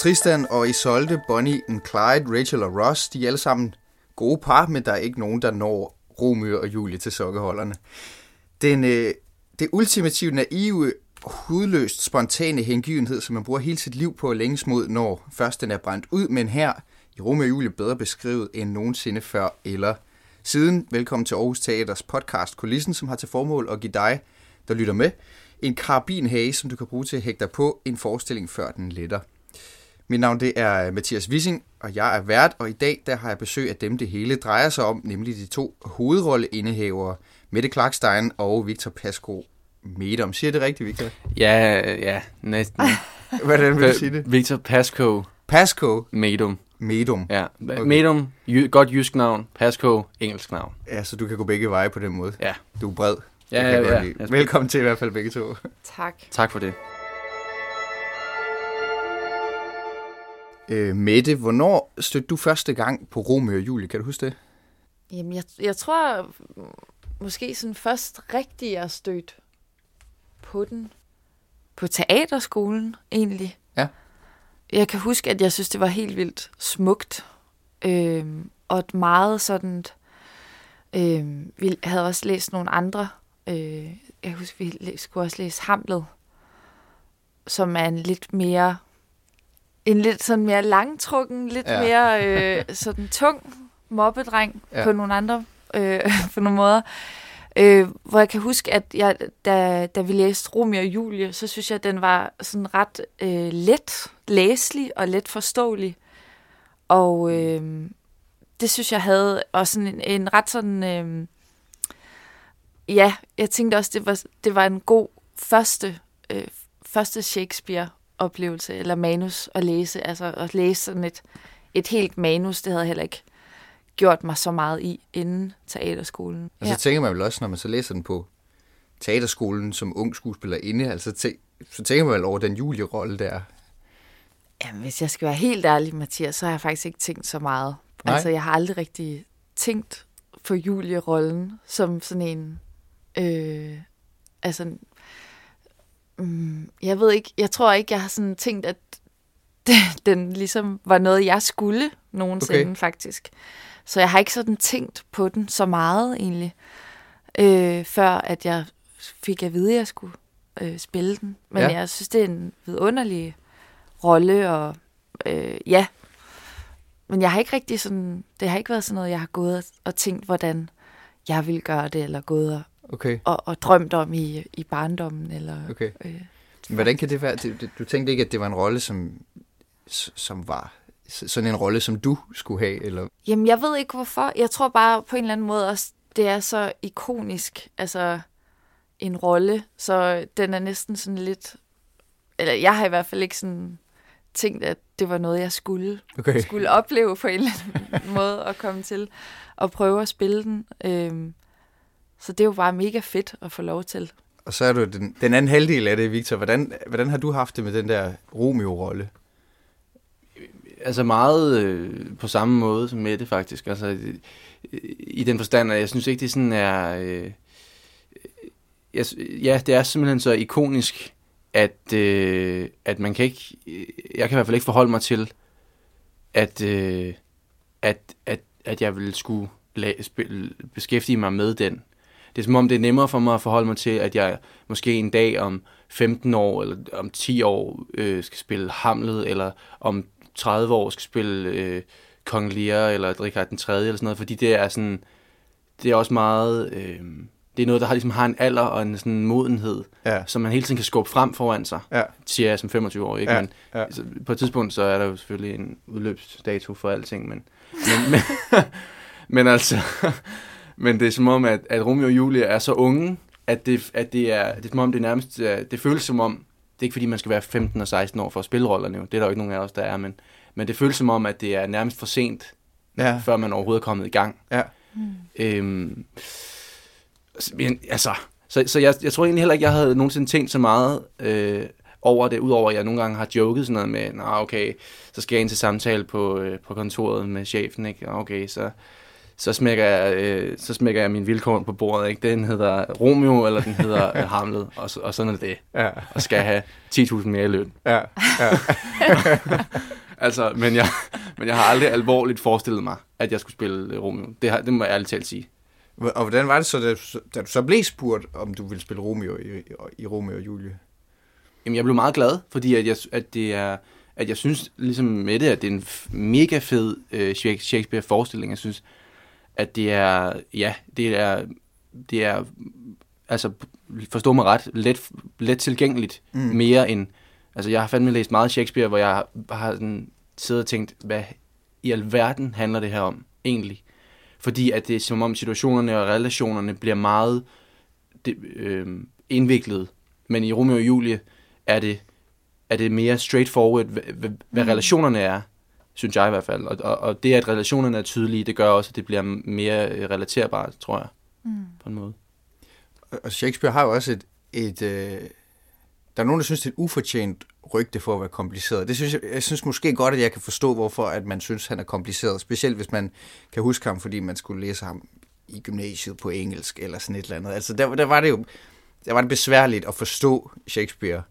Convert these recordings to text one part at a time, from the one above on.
Tristan og Isolde, Bonnie and Clyde, Rachel og Ross, de er alle sammen gode par, men der er ikke nogen, der når Romeo og Julie til sokkeholderne. Den, øh, det ultimative naive, hudløst spontane hengivenhed, som man bruger hele sit liv på at længes mod, når først den er brændt ud, men her i Romeo og Julie bedre beskrevet end nogensinde før eller siden. Velkommen til Aarhus Teaters podcast Kulissen, som har til formål at give dig, der lytter med, en karabinhage, som du kan bruge til at hægte dig på en forestilling, før den letter. Mit navn det er Mathias Wissing, og jeg er vært, og i dag der har jeg besøg af dem, det hele drejer sig om, nemlig de to hovedrolleindehavere, Mette Clarkstein og Victor Pasco Medom. Siger det rigtigt, Victor? Ja, ja, næsten. Hvordan vil du sige det? Victor Pasco Pasco Medum. Medum. Ja, okay. Medum, jy, godt jysk navn. Pasco, engelsk navn. Ja, så du kan gå begge veje på den måde. Ja. Du er bred. Ja, ja, ja. Jeg- Velkommen til i hvert fald begge to. Tak. Tak for det. Øh, Mette, hvornår stødte du første gang på Romeo og Julie? Kan du huske det? Jamen, jeg, jeg tror mm, måske sådan først rigtig jeg stødt på den på teaterskolen egentlig. Ja. Jeg kan huske, at jeg synes, det var helt vildt smukt. Øhm, og et meget sådan... Øhm, vi havde også læst nogle andre. Øh, jeg husker, vi skulle også læse Hamlet, som er en lidt mere... En lidt sådan mere langtrukken, lidt Ja. mere øh, sådan tung mobbedreng Ja. på nogle andre øh, på nogle måder. Øh, hvor jeg kan huske, at jeg, da, da vi læste Romeo og Julie, så synes jeg, at den var sådan ret øh, let læselig og let forståelig. Og øh, det synes jeg havde også en, en ret sådan... Øh, ja, jeg tænkte også, det var, det var en god første, øh, første Shakespeare-oplevelse, eller manus at læse. Altså at læse sådan et, et helt manus, det havde jeg heller ikke gjort mig så meget i inden teaterskolen. Og så tænker man vel også, når man så læser den på teaterskolen som ung skuespillerinde, altså tæ- så tænker man vel over den Julie-rolle der. Jamen, hvis jeg skal være helt ærlig, Mathias, så har jeg faktisk ikke tænkt så meget. Nej. Altså, jeg har aldrig rigtig tænkt på Julie-rollen som sådan en... Øh, altså, mm, jeg ved ikke, jeg tror ikke, jeg har sådan tænkt, at den ligesom var noget, jeg skulle nogensinde, Okay. faktisk. Så jeg har ikke sådan tænkt på den så meget, egentlig, øh, før at jeg fik at vide, at jeg skulle øh, spille den. Men Ja. jeg synes, det er en vidunderlig rolle, og øh, ja. Men jeg har ikke rigtig sådan, det har ikke været sådan noget, jeg har gået og, og tænkt, hvordan jeg vil gøre det, eller gået og, Okay, og, og drømt om i, i barndommen, eller... okay. Øh, Hvordan kan det være? Du tænkte ikke, at det var en rolle, som, som var sådan en rolle, som du skulle have? Eller? Jamen, jeg ved ikke hvorfor. Jeg tror bare på en eller anden måde også, det er så ikonisk, altså en rolle, så den er næsten sådan lidt... Eller jeg har i hvert fald ikke sådan tænkt, at det var noget, jeg skulle, Okay. skulle opleve på en eller anden måde at komme til og prøve at spille den. Øhm, så det er jo bare mega fedt at få lov til. Og så er du den, den anden halvdel af det, Victor. Hvordan, hvordan har du haft det med den der Romeo-rolle? Altså meget øh, på samme måde som Mette, faktisk. Altså, øh, I den forstand, at jeg synes ikke, det sådan er... Øh, jeg, ja, det er simpelthen så ikonisk, at, øh, at man kan ikke... Jeg kan i hvert fald ikke forholde mig til, at, øh, at, at, at jeg vil skulle la- spille, beskæftige mig med den. Det er som om, det er nemmere for mig at forholde mig til, at jeg måske en dag om 15 år eller om 10 år øh, skal spille Hamlet, eller om 30 år skal spille øh, Kong Lear eller Richard den 3. eller sådan noget, fordi det er sådan, det er også meget, øh, det er noget, der har, ligesom har en alder og en sådan modenhed, Ja. som man hele tiden kan skubbe frem foran sig, Ja. siger jeg som 25 år, ikke? Ja, Men ja. så på et tidspunkt, så er der jo selvfølgelig en udløbsdato for alting, men, men, men, men altså, men det er som om, at, at Romeo og Julie er så unge, at det, at det er, det er som om, det nærmest, er- det føles som om, det er ikke fordi, man skal være 15 og 16 år for at spille rollerne, det er der jo ikke nogen af os, der er, men, men det føles som om, at det er nærmest for sent, Ja. før man overhovedet er kommet i gang. Ja. Øhm, men, altså, så, så jeg, jeg tror egentlig heller ikke, jeg havde nogensinde tænkt så meget øh, over det, udover at jeg nogle gange har joket sådan noget med, nå okay, så skal jeg ind til samtale på, øh, på kontoret med chefen, ikke? Okay, så, så smækker jeg, øh, så smækker jeg min vilkår på bordet. Ikke? Den hedder Romeo, eller den hedder øh, Hamlet, og, og sådan er det. Ja. Og skal have 10.000 mere i løn. Ja, ja. altså, men jeg, men jeg har aldrig alvorligt forestillet mig, at jeg skulle spille øh, Romeo. Det, har, det må jeg ærligt talt sige. Og hvordan var det så, da, da du så blev spurgt, om du ville spille Romeo i, i, i Romeo og Julie? Jamen, jeg blev meget glad, fordi at jeg, at det er, at jeg synes ligesom med det, at det er en mega fed øh, Shakespeare-forestilling. Jeg synes, at det er, ja, det er, det er, altså forstå mig ret, let, let tilgængeligt mm. mere end, altså jeg har fandme læst meget Shakespeare, hvor jeg har, har sådan, siddet og tænkt, hvad i alverden handler det her om egentlig? Fordi at det er som om situationerne og relationerne bliver meget det, øh, indviklet. Men i Romeo og Julie er det, er det mere straightforward, hvad, hvad, hvad mm. relationerne er, synes jeg i hvert fald. Og, og, og det, at relationerne er tydelige, det gør også, at det bliver mere øh, relaterbart, tror jeg, mm. på en måde. Og Shakespeare har jo også et, et øh, der er nogen, der synes, det er et ufortjent rygte for at være kompliceret. Det synes jeg, jeg synes måske godt, at jeg kan forstå, hvorfor at man synes, han er kompliceret. Specielt hvis man kan huske ham, fordi man skulle læse ham i gymnasiet på engelsk eller sådan et eller andet. Altså der, der var det jo der var det besværligt at forstå Shakespeare.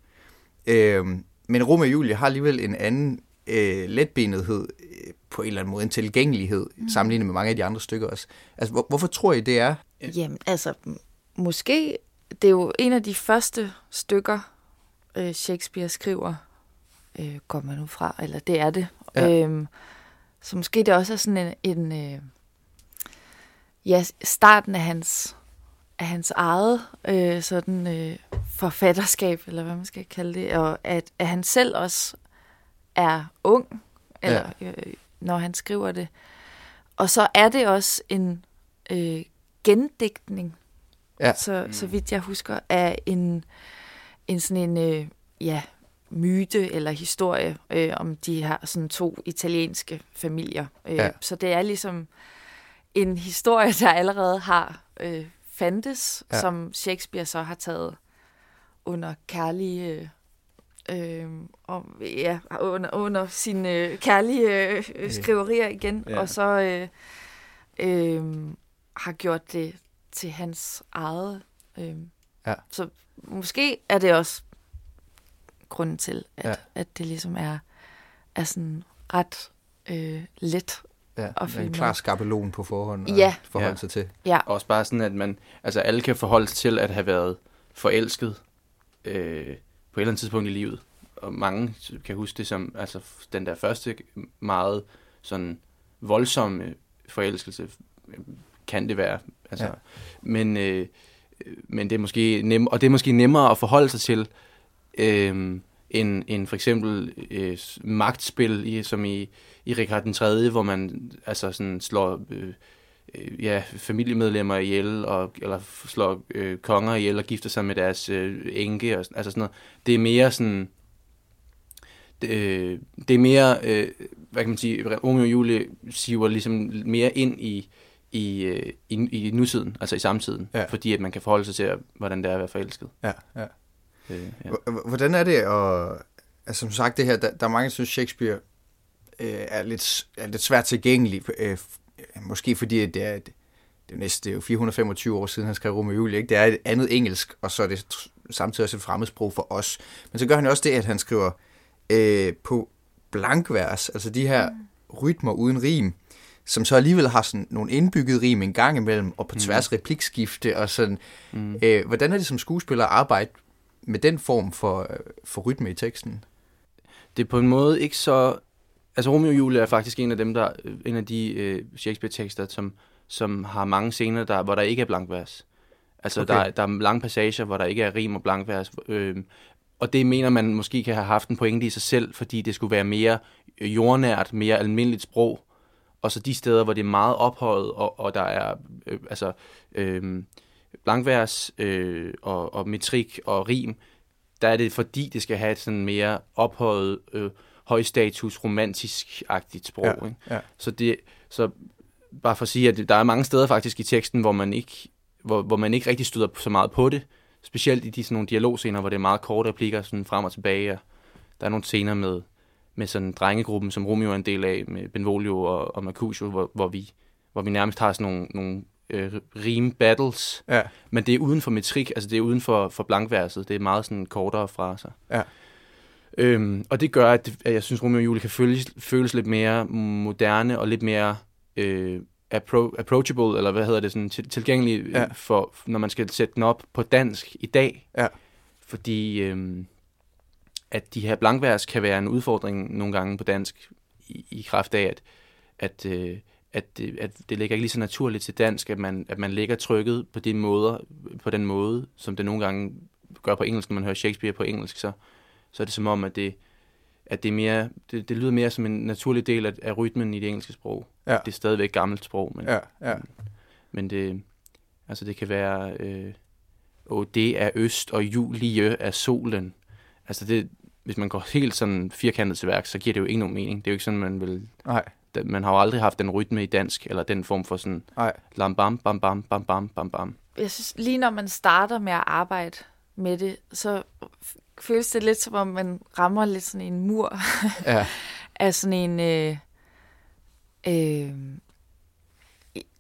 Øhm, men Romeo og Julie har alligevel en anden øh, letbenethed øh, på en eller anden måde, en tilgængelighed, mm. sammenlignet med mange af de andre stykker også. Altså, hvor, hvorfor tror I, det er? Jamen, altså, måske, det er jo en af de første stykker, øh, Shakespeare skriver, øh, går man nu fra, eller det er det. Ja. Øhm, så måske det også er sådan en, en øh, ja, starten af hans, af hans eget øh, sådan øh, forfatterskab, eller hvad man skal kalde det, og at, at han selv også er ung, eller ja. øh, når han skriver det. Og så er det også en øh, gendigtning, ja. så, så vidt jeg husker, af en, en sådan en øh, ja, myte eller historie øh, om de her sådan to italienske familier. Øh, ja. Så det er ligesom en historie, der allerede har øh, fandtes, ja. som Shakespeare så har taget under kærlige øh, om, ja, under, under sine øh, kærlige øh, skriverier igen, ja. og så øh, øh, har gjort det til hans eget. Øh. Ja. Så måske er det også grunden til, at, ja. at det ligesom er, er sådan ret øh, let Ja, at en klar skabelon på forhånd ja. at forholde ja. sig til. Ja. Også bare sådan, at man, altså alle kan forholde sig til at have været forelsket øh, på et eller andet tidspunkt i livet. Og mange kan huske det som altså, den der første meget sådan voldsomme forelskelse, kan det være. Altså, ja. men, øh, men det er måske nem, og det er måske nemmere at forholde sig til, øh, end, end for eksempel øh, magtspil, i, som i, i Richard den 3., hvor man altså sådan slår øh, øh, ja, familiemedlemmer ihjel, og, eller slår øh, konger ihjel og gifter sig med deres øh, enke, og, altså sådan noget. Det er mere sådan... Det, øh, det er mere, øh, hvad kan man sige, Romeo og Julie siver ligesom mere ind i, i, øh, i, i nutiden, altså i samtiden, ja. fordi at man kan forholde sig til, hvordan det er at være forelsket. Ja, ja. Øh, ja. Hvordan er det at... Altså som sagt, det her, der, der er mange, der synes, Shakespeare øh, er, lidt, er lidt svært tilgængelig. Øh, måske fordi det er, det er næste det er jo 425 år siden, han skrev Romeo og Julie. Ikke? Det er et andet engelsk, og så er det samtidig også et fremmedsprog for os. Men så gør han også det, at han skriver øh, på blankvers, altså de her mm. rytmer uden rim, som så alligevel har sådan nogle indbygget rim en gang imellem, og på mm. tværs replikskifte og sådan. Mm. Øh, hvordan er det som skuespiller at arbejde med den form for, for rytme i teksten? Det er på en måde ikke så... Altså Romeo og Julie er faktisk en af dem, der en af de øh, Shakespeare-tekster, som, som har mange scener, der, hvor der ikke er blankvers. Altså okay. der, der er lange passager, hvor der ikke er rim og blankvers. Øh, og det mener man måske kan have haft en pointe i sig selv, fordi det skulle være mere jordnært, mere almindeligt sprog. Og så de steder, hvor det er meget ophøjet, og, og der er øh, altså, øh, blankvers øh, og, og metrik og rim, der er det fordi, det skal have et sådan mere ophøjet, øh, højstatus, romantisk-agtigt sprog. Ja, ikke? Ja. Så, det, så bare for at sige, at der er mange steder faktisk i teksten, hvor man ikke, hvor, hvor man ikke rigtig støder så meget på det. Specielt i de sådan nogle dialogscener, hvor det er meget korte replikker sådan frem og tilbage. Og der er nogle scener med, med sådan drengegruppen, som Romeo er en del af, med Benvolio og, og Mercutio, hvor, hvor vi hvor vi nærmest har sådan nogle, nogle øh, rime battles, Ja. men det er uden for metrik, altså det er uden for, for blankverset, det er meget sådan kortere fraser. Ja. Øhm, og det gør, at, at jeg synes, Romeo og Julie kan føles, føles lidt mere moderne og lidt mere øh, appro- approachable, eller hvad hedder det, sådan til, tilgængelig, Ja. ja. for, når man skal sætte den op på dansk i dag. Ja. Fordi øhm, at de her blankvers kan være en udfordring nogle gange på dansk, i, i kraft af, at, at, øh, at, det, at det ligger ikke lige så naturligt til dansk, at man, at man lægger trykket på, de måder, på den måde, som det nogle gange gør på engelsk, når man hører Shakespeare på engelsk, så, så er det som om, at det, at det, er mere, det, det lyder mere som en naturlig del af, af rytmen i det engelske sprog. Ja. Det er stadigvæk gammelt sprog, men, Ja, ja. men det, altså det kan være, øh, og det er øst, og julie er solen. Altså det, hvis man går helt sådan firkantet til værk, så giver det jo ikke nogen mening. Det er jo ikke sådan, man vil... Nej, da- Man har jo aldrig haft den rytme i dansk, eller den form for sådan nej. lam bam, bam bam, bam bam, bam bam. Jeg synes, lige når man starter med at arbejde med det, så føles det lidt som om, man rammer lidt sådan en mur Ja, af sådan en... Øh, øh,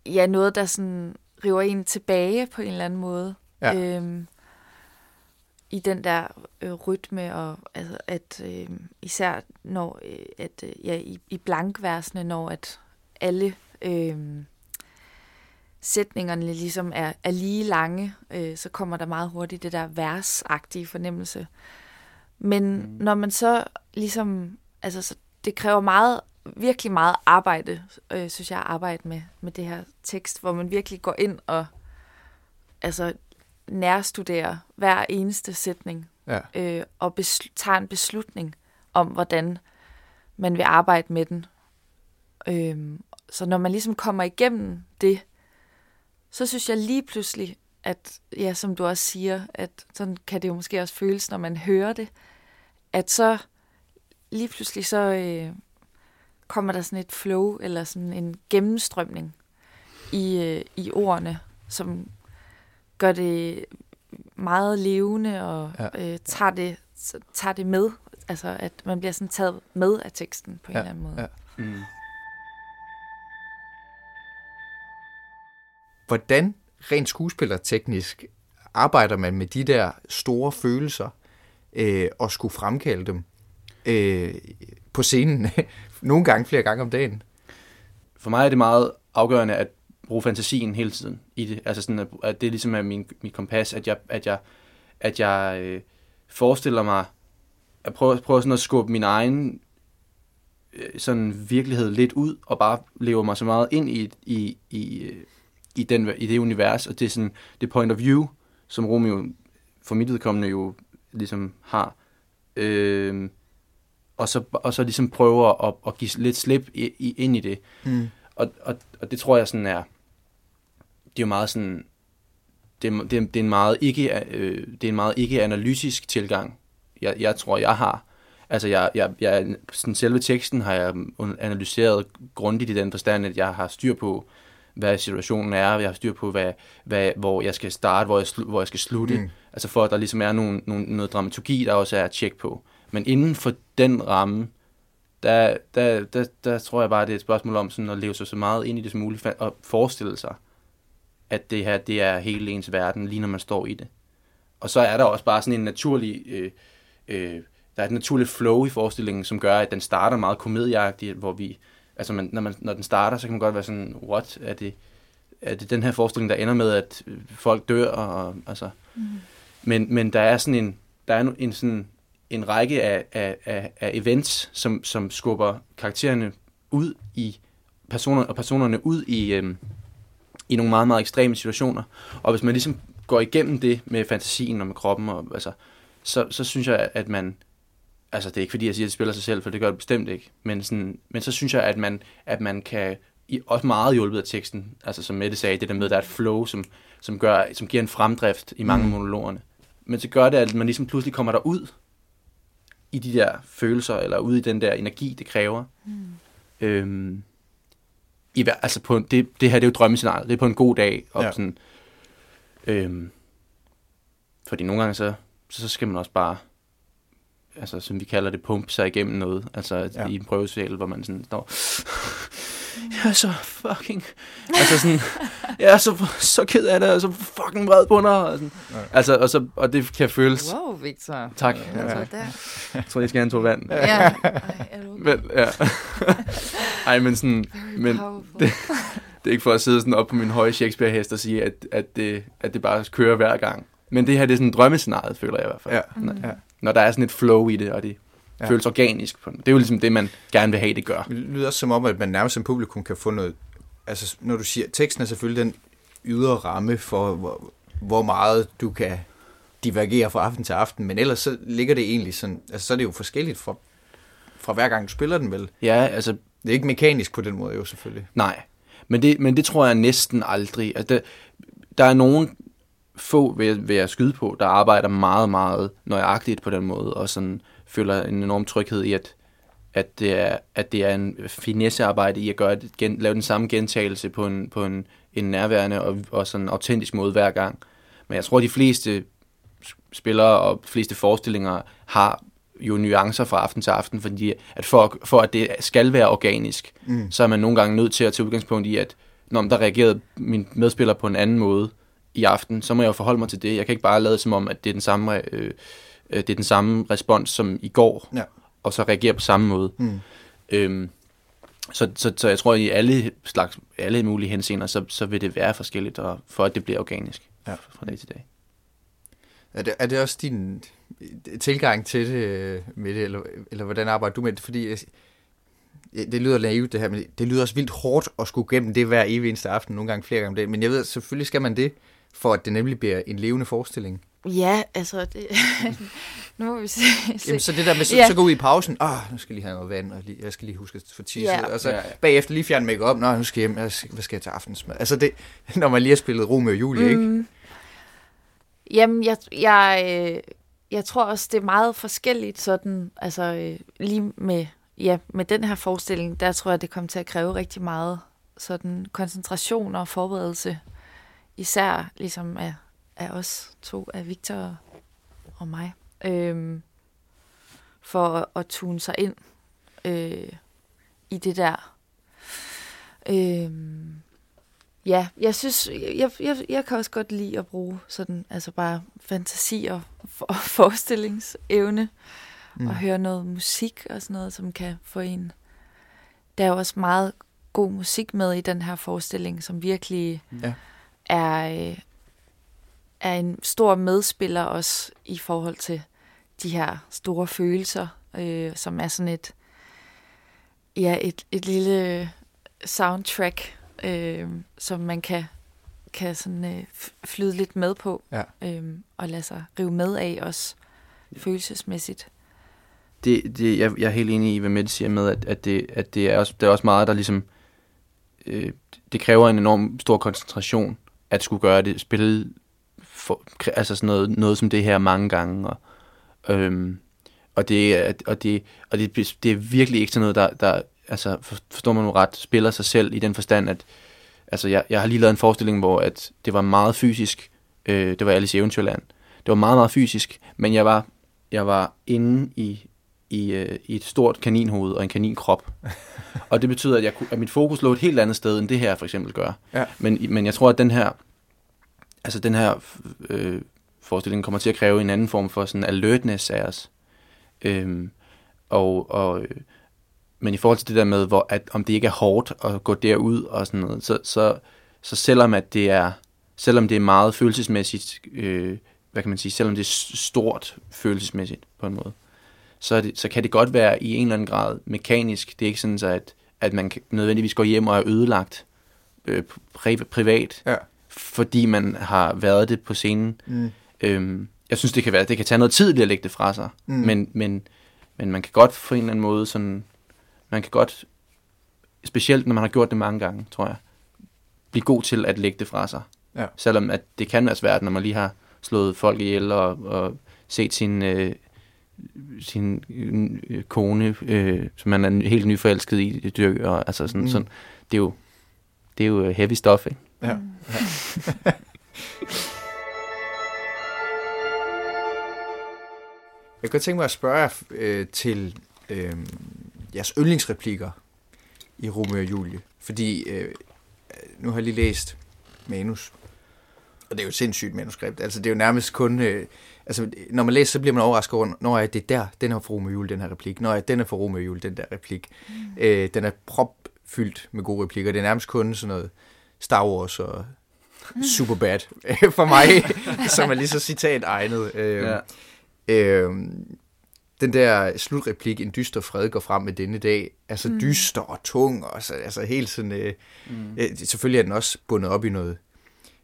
ja, noget, der sådan river en tilbage på en eller anden måde. Ja. Øhm, I den der øh, rytme, og altså, at øh, især når, øh, at, øh, ja, i, i blankversene, når at alle øh, sætningerne ligesom er, er lige lange, øh, så kommer der meget hurtigt det der versagtige fornemmelse. Men mm. når man så ligesom, altså så det kræver meget, virkelig meget arbejde, øh, synes jeg, at arbejde med, med det her tekst, hvor man virkelig går ind og altså nærstuderer hver eneste sætning, ja, øh, og besl- tager en beslutning om, hvordan man vil arbejde med den. Øhm, så når man ligesom kommer igennem det, så synes jeg lige pludselig, at, ja, som du også siger, at sådan kan det jo måske også føles, når man hører det, at så lige pludselig så øh, kommer der sådan et flow, eller sådan en gennemstrømning i, øh, i ordene, som gør det meget levende og Ja. øh, tager, det, tager det med. Altså, at man bliver sådan taget med af teksten på en Ja, eller anden måde. ja. Mm. Hvordan rent skuespillerteknisk arbejder man med de der store følelser øh, og skulle fremkalde dem øh, på scenen nogle gange flere gange om dagen? For mig er det meget afgørende at bruge fantasien hele tiden i det. Altså sådan, at, at det ligesom er min, min kompas, at jeg, at jeg, at jeg øh, forestiller mig, at prøve, prøve sådan at skubbe min egen øh, sådan virkelighed lidt ud, og bare leve mig så meget ind i, i, i, øh, i, den, i det univers, og det er sådan det point of view, som Romeo for mit vedkommende jo ligesom har. Øh, og, så, og så ligesom prøver at, at give lidt slip i, i, ind i det. Mm. Og, og, og det tror jeg sådan er, det er jo meget sådan, det er, det er, det er en meget ikke, øh, det er en meget ikke analytisk tilgang, jeg, jeg tror, jeg har. Altså, jeg, jeg, jeg, sådan selve teksten har jeg analyseret grundigt i den forstand, at jeg har styr på, hvad situationen er, jeg har styr på, hvad, hvad, hvor jeg skal starte, hvor jeg, slu, hvor jeg skal slutte. Mm. Altså for, at der ligesom er nogle, nogle, noget dramaturgi, der også er at tjekke på. Men inden for den ramme, der, der, der, der tror jeg bare, det er et spørgsmål om sådan at leve sig så meget ind i det som muligt, og forestille sig, at det her, det er hele ens verden, lige når man står i det. Og så er der også bare sådan en naturlig, øh, øh, der er et naturligt flow i forestillingen, som gør, at den starter meget komedieagtigt, hvor vi, altså man, når, man, når den starter, så kan man godt være sådan, what, er det, er det den her forestilling, der ender med, at folk dør, og, altså, Mm. men, men der er sådan en, der er en, en, sådan, en række af, af, af, af events, som, som skubber karaktererne ud i personer, og personerne ud i, øhm, i nogle meget, meget ekstreme situationer. Og hvis man ligesom går igennem det med fantasien og med kroppen, og, altså, så, så synes jeg, at man... Altså, det er ikke fordi, jeg siger, at det spiller sig selv, for det gør det bestemt ikke. Men, sådan, men så synes jeg, at man, at man kan... I, også meget hjulpet af teksten. Altså, som Mette sagde, det der med, at der er et flow, som, som, gør, som giver en fremdrift i mange Mm. monologerne. Men så gør det, at man ligesom pludselig kommer derud i de der følelser, eller ud i den der energi, det kræver. Mm. Øhm, i, altså på, det, det her det er jo drømmescenariet. Det er på en god dag. Og Ja. sådan, øhm, fordi nogle gange så, så skal man også bare, altså som vi kalder det, pumpe sig igennem noget. Altså Ja. i en prøvesal, hvor man sådan står jeg er så fucking... altså sådan, jeg er så, så ked af det, og så fucking vred på dig. Og, sådan. Ja. Altså, og, så, og det kan føles... Wow, Victor. Tak. Ja, Ja. der. Jeg tror, jeg skal have en to vand. Ja. Ej, er du okay? Men, ja. Ej, men sådan... Very Men powerful. det, det er ikke for at sidde sådan op på min høje Shakespeare-hest og sige, at, at, det, at det bare kører hver gang. Men det her, det er sådan en drømmescenarie, føler jeg i hvert fald. Ja. Mm. Ja. Når der er sådan et flow i det, og det Ja. føles organisk. Det er jo ligesom det, man gerne vil have, det gør. Det lyder som om, at man nærmest som publikum kan få noget... Altså, når du siger... Teksten er selvfølgelig den ydre ramme for, hvor, hvor meget du kan divergere fra aften til aften, men ellers så ligger det egentlig sådan... Altså, så er det jo forskelligt fra, fra hver gang du spiller den, vel? Ja, altså, Det er ikke mekanisk på den måde, jo selvfølgelig. nej. Men det, men det tror jeg næsten aldrig. Altså, der, der er nogen få, vil jeg, vil jeg skyde på, der arbejder meget, meget nøjagtigt på den måde, og sådan føler en enorm tryghed i, at, at, det, er, at det er en finessearbejde i at gøre det, gen, lave den samme gentagelse på en, på en, en nærværende og, og sådan autentisk måde hver gang. Men jeg tror, de fleste spillere og fleste forestillinger har jo nuancer fra aften til aften, fordi at for, for at det skal være organisk, Mm. så er man nogle gange nødt til at tage udgangspunkt i, at når der reagerede min medspiller på en anden måde i aften, så må jeg jo forholde mig til det. Jeg kan ikke bare lade som om, at det er den samme, øh, øh, det er den samme respons som i går, Ja. og så reagere på samme måde. Mm. Øhm, så, så, så jeg tror, at i alle slags, alle mulige henseender, så, så vil det være forskelligt, og for at det bliver organisk Ja. fra dag til dag. Er det, er det også din øh, tilgang til det, øh, med det eller, eller hvordan arbejder du med det? Fordi det lyder naivt det her, men det lyder også vildt hårdt at skulle gennem det hver evig eneste aften, nogle gange flere gange om dagen. Men jeg ved, selvfølgelig skal man det, for at det nemlig bliver en levende forestilling. Ja, altså, det, nu må vi se. Jamen, så det der med, så, Ja. så gå ud i pausen, ah, nu skal jeg lige have noget vand, og lige, jeg skal lige huske at få tisset, Ja. og så Ja, ja. bagefter lige fjerne make op, nå, nu skal jeg hjem, jeg skal- hvad skal jeg til aftensmad? Altså det, når man lige har spillet Romeo og Julie, ikke? Mm. Jamen, jeg, jeg, øh, jeg tror også, det er meget forskelligt sådan, altså øh, lige med, ja, med den her forestilling, der tror jeg, det kommer til at kræve rigtig meget sådan koncentration og forberedelse, især ligesom af, af os to, af Victor og mig, øhm, for at, at tune sig ind øh, i det der. Øhm, Ja, jeg synes, jeg, jeg, jeg kan også godt lide at bruge sådan, altså bare fantasi og for, forestillingsevne, mm. og høre noget musik og sådan noget, som kan få en... Der er jo også meget god musik med i den her forestilling, som virkelig Ja. Er, øh, er en stor medspiller også i forhold til de her store følelser, øh, som er sådan et, ja, et, et lille soundtrack, øh, som man kan, kan sådan, øh, flyde lidt med på, Ja. øh, og lade sig rive med af også følelsesmæssigt. det, det, jeg, jeg er helt enig i, hvad Mette siger med, at, at, det, at det, er også, det er også meget, der ligesom... Øh, det kræver en enorm stor koncentration at skulle gøre det, spille for, altså sådan noget, noget som det her mange gange. Og, øhm, og det, og det, og det, det er virkelig ikke sådan noget, der, der altså, forstår man nu ret, spiller sig selv i den forstand, at altså, jeg, jeg har lige lavet en forestilling, hvor at det var meget fysisk. Øh, det var Alice i Eventyrland. Det var meget, meget fysisk, men jeg var, jeg var inde i, i, øh, i et stort kaninhoved og en kaninkrop. og det betyder, at, jeg, at mit fokus lå et helt andet sted, end det her for eksempel gør. Ja. Men, men jeg tror, at den her, altså den her øh, forestilling kommer til at kræve en anden form for sådan alertness af os. Øhm, og, og, øh, men i forhold til det der med, hvor, at, om det ikke er hårdt at gå derud og sådan noget, så, så, så selvom at det er, selvom det er meget følelsesmæssigt, øh, hvad kan man sige, selvom det er stort følelsesmæssigt på en måde, så, er det, så kan det godt være i en eller anden grad mekanisk. Det er ikke sådan, så at, at man nødvendigvis går hjem og er ødelagt øh, pri- privat, Ja. fordi man har været det på scenen. Mm. Øhm, jeg synes, det kan være, det kan tage noget tid at lægge det fra sig, mm. men, men, men man kan godt på en eller anden måde sådan, man kan godt, specielt når man har gjort det mange gange, tror jeg, blive god til at lægge det fra sig. Ja. Selvom at det kan være svært, når man lige har slået folk ihjel og, og set sin, øh, sin øh, kone, øh, som man er helt nyforelsket i, dør. Og, altså sådan, Mm. sådan, det er jo, det er jo heavy stuff, ikke? Ja. Mm. Jeg kan godt tænke mig at spørge jer øh, til øh, jeres yndlingsreplikker i Romeo og Julie. Fordi øh, nu har jeg lige læst manus, og det er jo et sindssygt manuskript. Altså, det er jo nærmest kun... Øh, altså, når man læser, så bliver man overrasket over, når er det der, den er for Romeo Jul, den her replik. Når er den er for Romeo Jul, den der replik. Mm. Øh, den er propfyldt med gode replikker. Det er nærmest kun sådan noget Star Wars og Superbad for mig, som er lige så citat egnet. Øh, ja. øh, den der slutreplik, en dyster fred går frem med denne dag, altså mm. dyster og tung, og så, altså helt sådan, øh, mm. øh, selvfølgelig er den også bundet op i noget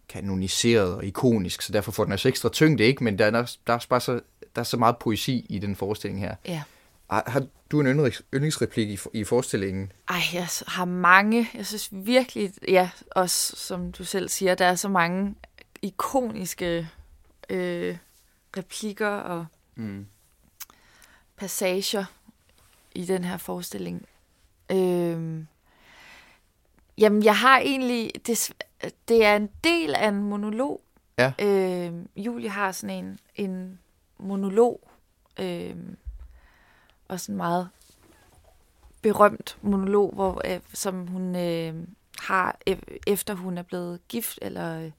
kanoniseret og ikonisk, så derfor får den altså ekstra tyngde, ikke? Men der er, der er bare så, der er så meget poesi i den forestilling her. Ja. Har, har du en yndlingsreplik i, i forestillingen? Ej, jeg har mange. Jeg synes virkelig, ja, også som du selv siger, der er så mange ikoniske øh, replikker og mm. passager i den her forestilling. Øh, jamen, jeg har egentlig... Det, det er en del af en monolog. Ja. Øh, Julie har sådan en, en monolog, øh, og sådan meget berømt monolog, hvor, øh, som hun øh, har, øh, efter hun er blevet gift, eller øh,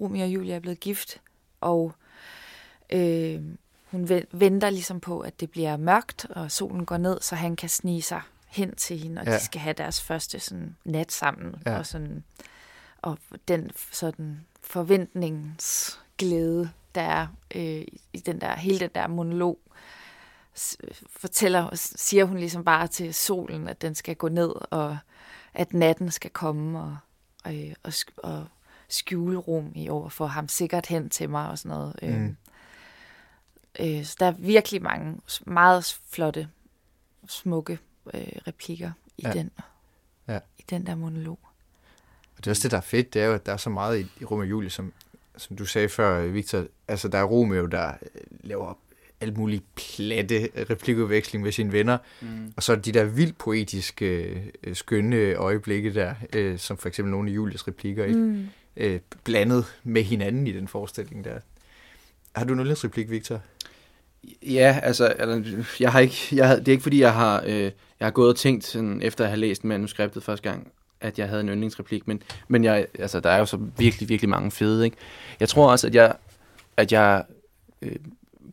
Romeo og Julie er blevet gift, og øh, hun venter ligesom på, at det bliver mørkt, og solen går ned, så han kan snige sig hen til hende, og ja. de skal have deres første sådan, nat sammen, ja. og sådan og den sådan forventningsglæde, der er øh, i den der, hele den der monolog, fortæller, siger hun ligesom bare til solen, at den skal gå ned, og at natten skal komme, og, og, og, og skjule rum i år, for ham sikkert hen til mig, og sådan noget. Øh. Mm. Øh, så der er virkelig mange meget flotte, smukke øh, replikker i, ja. den, ja. i den der monolog. Og det er også det, der er fedt, det er jo, at der er så meget i, i Romeo og Julie, som, som du sagde før, Victor. Altså, der er Romeo, der øh, laver alt muligt platte replikudveksling med sine venner. Mm. Og så er de der vildt poetiske, øh, skønne øjeblikke der, øh, som for eksempel nogle af Julies replikker, ikke? Mm. Øh, blandet med hinanden i den forestilling der. Har du en replik, Victor? Ja, altså, jeg har ikke, jeg, det er ikke fordi, jeg har, øh, jeg har gået og tænkt, sådan, efter at have læst manuskriptet første gang, at jeg havde en yndlingsreplik, men, men jeg, altså, der er jo så virkelig, virkelig mange fede, ikke? Jeg tror også, at jeg, at jeg øh,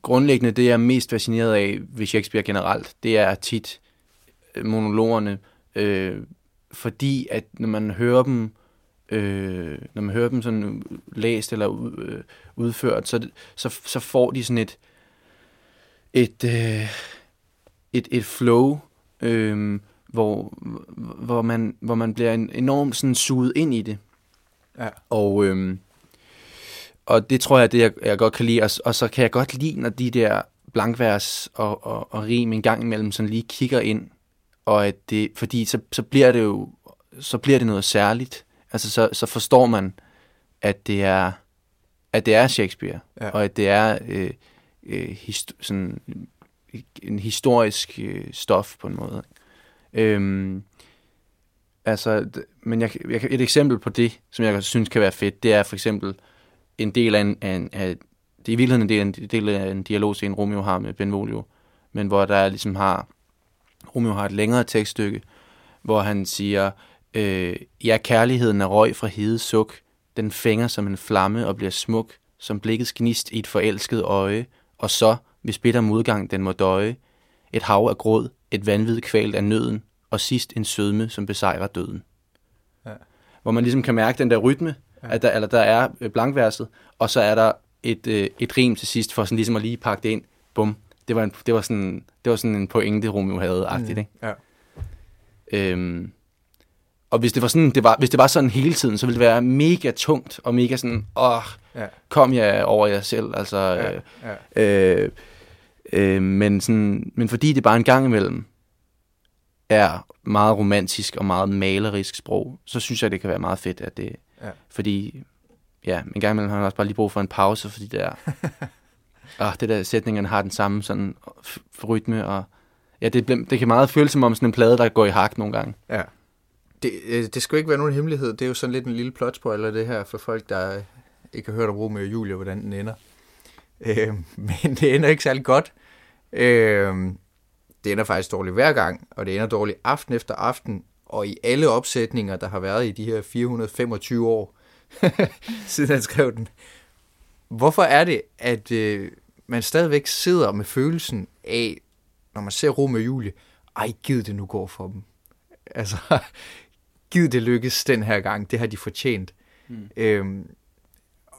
grundlæggende, det jeg er mest fascineret af ved Shakespeare generelt, det er tit øh, monologerne, øh, fordi at når man hører dem, øh, når man hører dem sådan læst eller øh, udført, så, så, så får de sådan et, et, øh, et, et flow, øh, hvor, hvor, man, hvor man bliver en, enormt sådan suget ind i det. Ja. Og, øhm, og det tror jeg, det jeg, jeg godt kan lide. Og, og så kan jeg godt lide, når de der blankvers og, og, og rim en gang imellem sådan lige kigger ind. Og at det, fordi så, så bliver det jo så bliver det noget særligt. Altså så, så forstår man, at det er, at det er Shakespeare, ja. og at det er øh, øh, sådan, en historisk øh, stof på en måde. Øhm, altså, men jeg, jeg, et eksempel på det, som jeg synes kan være fedt, det er for eksempel en del af en, af, en, af det er i virkeligheden en del, en del af en dialog, dialogscene, Romeo har med Benvolio, men hvor der ligesom har, Romeo har et længere tekststykke, hvor han siger, øh, ja, kærligheden er røg fra hede suk, den fænger som en flamme og bliver smuk, som blikkets gnist i et forelsket øje, og så, hvis bitter modgang den må døje, et hav af gråd, et vanvid kvalt af nøden, og sidst en sødme, som besejrer døden. Ja. Hvor man ligesom kan mærke den der rytme, ja. at der, eller der er øh, blankverset, og så er der et, øh, et rim til sidst, for sådan ligesom at lige pakke det ind. Bum. Det var, en, det var, sådan, det var sådan en pointe, Romeo havde, agtigt, mm. ikke? Ja. Øhm, og hvis det var sådan, det var, hvis det var sådan hele tiden, så ville det være mega tungt, og mega sådan, åh, ja. kom jeg over jer selv, altså, ja. Øh, ja. Øh, Øh, men, sådan, men fordi det bare en gang imellem er meget romantisk og meget malerisk sprog, så synes jeg, det kan være meget fedt, at det... Ja. Fordi, ja, en gang imellem har man også bare lige brug for en pause, fordi det er... ah, det der sætningerne har den samme sådan rytme, og ja, det, det kan meget føles som om sådan en plade, der går i hak nogle gange. Ja. Det, øh, det skal jo ikke være nogen hemmelighed. Det er jo sådan lidt en lille plotspoiler, det her, for folk, der ikke har hørt om Romeo og Julie, hvordan den ender. Øh, men det ender ikke særlig godt. Øh, det ender faktisk dårligt hver gang, og det ender dårligt aften efter aften, og i alle opsætninger, der har været i de her 425 år, siden han skrev den. Hvorfor er det, at øh, man stadigvæk sidder med følelsen af, når man ser Romeo og Julie, ej, giv det nu går for dem. Altså, giv det lykkes den her gang, det har de fortjent. Mm. Øhm,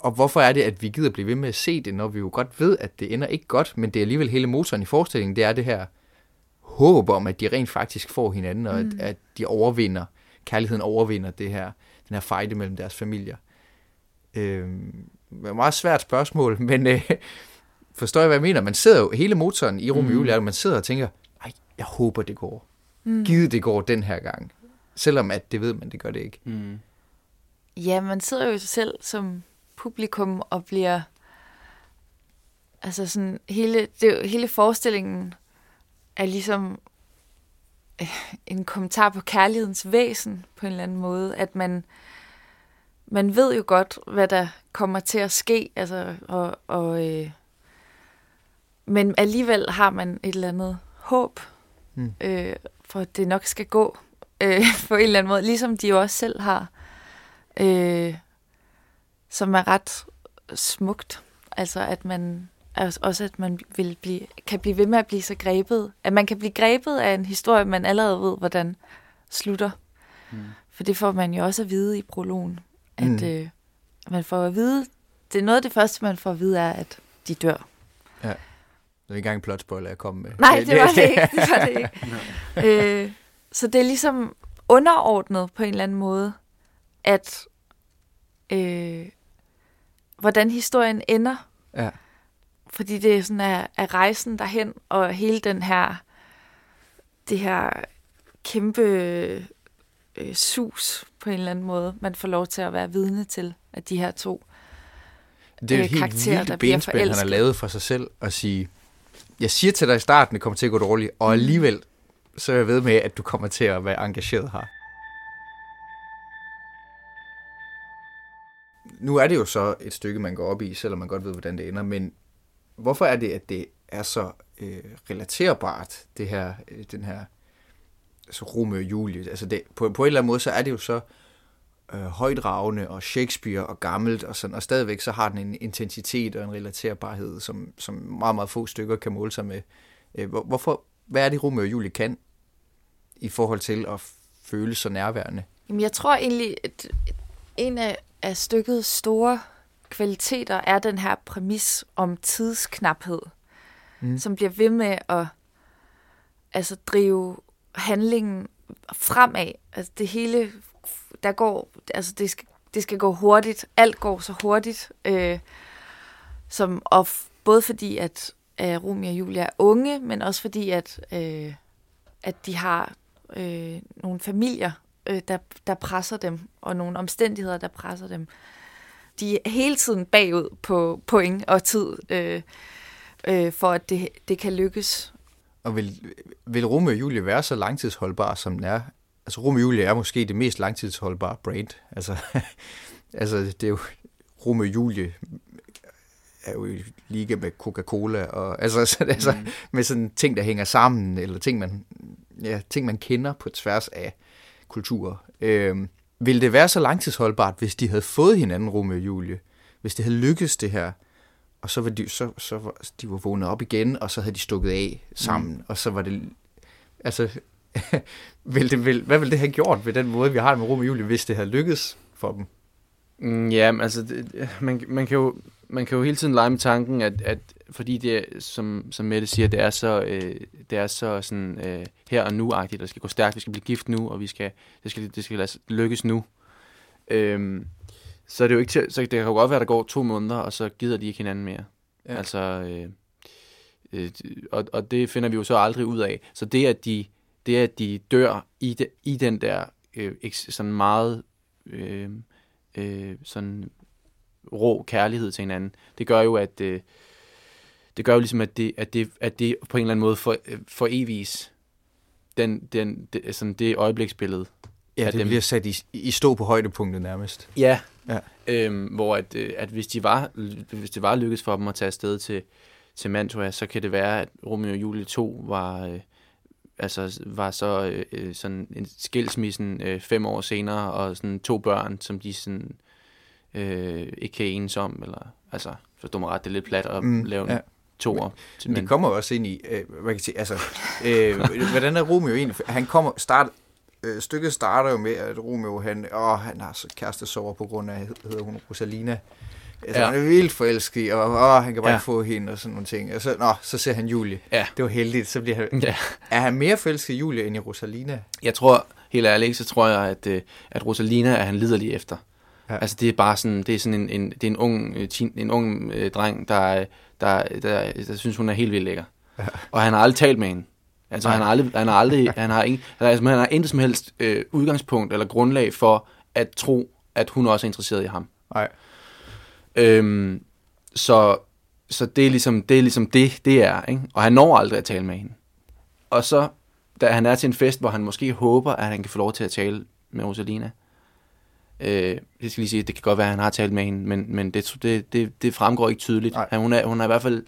og hvorfor er det, at vi gider blive ved med at se det, når vi jo godt ved, at det ender ikke godt, men det er alligevel hele motoren i forestillingen, det er det her håb om, at de rent faktisk får hinanden, og mm. at, at de overvinder, kærligheden overvinder det her, den her fejde mellem deres familier. Det et meget svært spørgsmål, men øh, forstår jeg, hvad jeg mener? Man sidder jo, hele motoren i Romeo mm. man sidder og tænker, ej, jeg håber, det går. Mm. Givet det går den her gang. Selvom at det ved man, det gør det ikke. Mm. Ja, man sidder jo selv som publikum og bliver... Altså sådan, hele, det, hele forestillingen er ligesom øh, en kommentar på kærlighedens væsen på en eller anden måde, at man man ved jo godt, hvad der kommer til at ske, altså, og, og øh, men alligevel har man et eller andet håb, mm. øh, for at det nok skal gå øh, på en eller anden måde, ligesom de jo også selv har, øh, som er ret smukt. Altså at man også at man vil blive, kan blive ved med at blive så grebet, at man kan blive grebet af en historie, man allerede ved, hvordan slutter. Mm. For det får man jo også at vide i prologen, at mm. øh, man får at vide, det er noget af det første, man får at vide, er, at de dør. Ja. Det er ikke engang en plot spoiler, jeg kom med. Nej, det var det ikke. Det var det ikke. øh, så det er ligesom underordnet på en eller anden måde, at øh, hvordan historien ender. Ja. Fordi det er sådan er, er rejsen derhen, og hele den her, det her kæmpe øh, sus på en eller anden måde, man får lov til at være vidne til, at de her to det er øh, helt karakterer, vildt der han har lavet for sig selv, at sige, jeg siger til dig i starten, det kommer til at gå dårligt, og mm. alligevel så er jeg ved med, at du kommer til at være engageret her. Nu er det jo så et stykke, man går op i, selvom man godt ved, hvordan det ender, men hvorfor er det, at det er så øh, relaterbart, det her, øh, den her altså Romeo og Julie? Altså det, på, på en eller anden måde, så er det jo så øh, højdragende og Shakespeare og gammelt, og, sådan, og stadigvæk så har den en intensitet og en relaterbarhed, som, som meget, meget få stykker kan måle sig med. Øh, hvorfor, hvad er det, Romeo og Julie kan i forhold til at føle så nærværende? Jamen, jeg tror egentlig, at en af, af stykkets store kvaliteter er den her præmis om tidsknaphed, mm. som bliver ved med at altså, drive handlingen fremad. Altså det hele, der går, altså det skal, det skal gå hurtigt. Alt går så hurtigt. Øh, som, og både fordi, at øh, Romeo og Julia er unge, men også fordi, at, øh, at de har øh, nogle familier, øh, der, der presser dem, og nogle omstændigheder, der presser dem. De er hele tiden bagud på point og tid, øh, øh, for at det, det kan lykkes. Og vil, vil Romeo og Julie være så langtidsholdbar, som den er? Altså Romeo og Julie er måske det mest langtidsholdbare brand. Altså, altså det er jo Romeo og Julie er jo i liga med Coca-Cola, og altså, så, altså mm. med sådan ting, der hænger sammen, eller ting, man, ja, ting, man kender på tværs af kulturer. Øhm, ville det være så langtidsholdbart, hvis de havde fået hinanden, Romeo og Julie? Hvis det havde lykkes det her, og så var de, så, så var, de var vågnet op igen, og så havde de stukket af sammen, mm. og så var det... Altså, vil det, vil, hvad ville det have gjort ved den måde, vi har det med Romeo og Julie, hvis det havde lykkes for dem? Mm, ja, altså, det, man, man, kan jo, man kan jo hele tiden lege med tanken, at, at fordi det, som, som Mette siger, det er så, øh, det er så sådan, øh, her og nu-agtigt, det skal gå stærkt, vi skal blive gift nu, og vi skal, det skal, det skal lykkes nu. Øhm, så, er det jo ikke til, så det kan jo godt være, at der går to måneder, og så gider de ikke hinanden mere. Ja. Altså, øh, øh, og, og det finder vi jo så aldrig ud af. Så det, at de, det, at de dør i, de, i den der øh, sådan meget øh, øh, sådan rå kærlighed til hinanden, det gør jo, at øh, det gør jo ligesom, at det, at det, at det på en eller anden måde for, øh, for evigt den, den, det, sådan det øjebliksbillede. Ja, det dem. bliver sat i, i stå på højdepunktet nærmest. Ja, ja. Øhm, hvor at, øh, at hvis, de var, hvis det var lykkedes for dem at tage afsted til, til Mantua, så kan det være, at Romeo og Julie 2 var, øh, altså var så øh, øh, sådan en skilsmissen øh, fem år senere, og sådan to børn, som de sådan øh, ikke kan enes om, eller altså, forstår mig ret, det er lidt plat at mm, lave ja. to år. Men, men det kommer også ind i, øh, hvad kan jeg sige, altså, øh, hvordan er Romeo egentlig? Han kommer, start, øh, stykket starter jo med, at Romeo, han, åh, han har så kæreste sover på grund af, hedder hun Rosalina. Altså, ja. han er vildt forelsket og åh, han kan bare ja. ikke få hende og sådan nogle ting. Og så, nå, så ser han Julie. Ja. Det var heldigt. Så bliver han, ja. Er han mere forelsket i Julie end i Rosalina? Jeg tror, helt ærligt, så tror jeg, at, øh, at Rosalina er han liderlig efter. Ja. Altså det er bare sådan, det er sådan en, en, det er en ung, øh, teen, en ung øh, dreng, der, der, der, der, der synes, hun er helt vildt lækker. Ja. Og han har aldrig talt med hende. Altså han har aldrig, han har aldrig, han har ingen, altså, han har intet som helst øh, udgangspunkt eller grundlag for at tro, at hun også er interesseret i ham. Nej. Øhm, så, så det er ligesom det, er ligesom det, det er. Ikke? Og han når aldrig at tale med hende. Og så, da han er til en fest, hvor han måske håber, at han kan få lov til at tale med Rosalina. Øh, det skal lige sige, det kan godt være, at han har talt med hende, men, men det, det, det, det fremgår ikke tydeligt. Han, hun, er, hun er i hvert fald,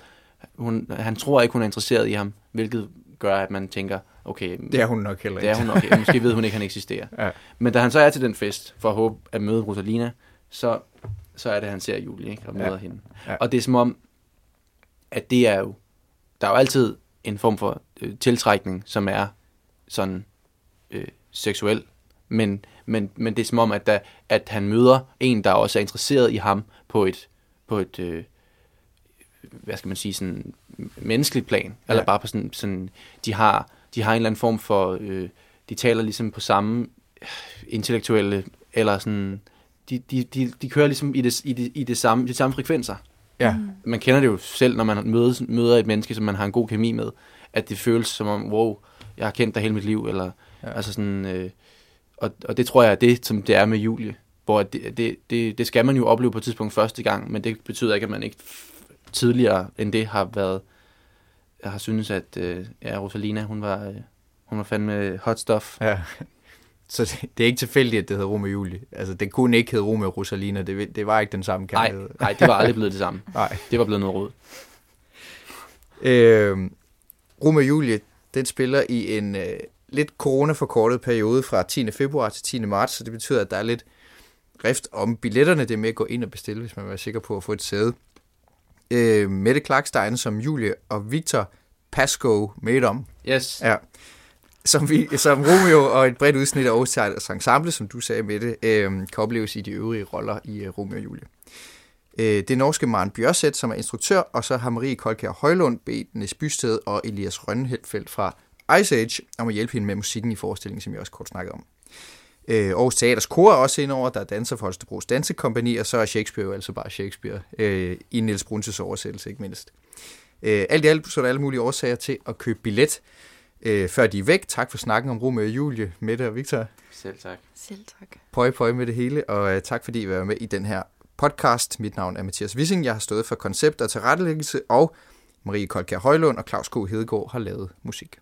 hun, han tror ikke, hun er interesseret i ham, hvilket gør, at man tænker, okay... Det er hun nok heller ikke. Det er hun nok ikke. Måske ved hun ikke, at han eksisterer. Ja. Men da han så er til den fest, for at håbe at møde Rosalina, så så er det, han ser Julie, ikke? Og møder ja. hende. Ja. Og det er som om, at det er jo, der er jo altid en form for øh, tiltrækning, som er sådan øh, seksuel, men, men, men det er som om, at, der, at han møder en, der også er interesseret i ham på et, på et øh, hvad skal man sige, sådan menneskeligt plan, ja. eller bare på sådan, sådan de, har, de har en eller anden form for, øh, de taler ligesom på samme intellektuelle, eller sådan, de, de, de, de kører ligesom i, det, i, det, i det samme, de samme frekvenser. Ja. Mm. Man kender det jo selv, når man møder, møder et menneske, som man har en god kemi med, at det føles som om, wow, jeg har kendt dig hele mit liv, eller ja. altså sådan, øh, og, og det tror jeg er det, som det er med Julie, hvor det, det, det, det skal man jo opleve på et tidspunkt første gang, men det betyder ikke, at man ikke tidligere end det har været, jeg har synes at øh, ja, Rosalina, hun var, øh, hun var fandme hot stuff. Ja. Så det, det er ikke tilfældigt, at det hedder Romeo Julie. Altså, det kunne ikke hedde Romeo Rosalina. Det, det var ikke den samme kærlighed. Nej, nej, det var aldrig blevet det samme. nej. Det var blevet noget råd. Øh, Romeo Julie, den spiller i en øh, lidt corona-forkortet periode fra 10. februar til 10. marts, så det betyder, at der er lidt rift om billetterne. Det er med at gå ind og bestille, hvis man vil være sikker på at få et sæde. Øh, Mette Clarkstein som Julie og Victor Pasco om. Yes. Ja som, vi, som Romeo og et bredt udsnit af Aarhus Teaters ensemble, som du sagde med det, øh, kan opleves i de øvrige roller i øh, Romeo og Julie. Øh, det er norske Maren Bjørsæt, som er instruktør, og så har Marie Kolkær Højlund bedt Nis Bysted og Elias Rønnefeldt fra Ice Age om at hjælpe hende med musikken i forestillingen, som jeg også kort snakkede om. Øh, Aarhus Teaters kor er også indover, der er danser for Holstebros Dansekompani, og så er Shakespeare jo altså bare Shakespeare, øh, i Niels Brunses oversættelse, ikke mindst. Øh, alt i alt så er der alle mulige årsager til at købe billet øh, før de er væk. Tak for snakken om Romeo og Julie, Mette og Victor. Selv tak. Selv tak. Pøj, pøj med det hele, og øh, tak fordi I var med i den her podcast. Mit navn er Mathias Wissing. Jeg har stået for koncept og tilrettelæggelse, og Marie Kolkær Højlund og Claus K. Hedegaard har lavet musik.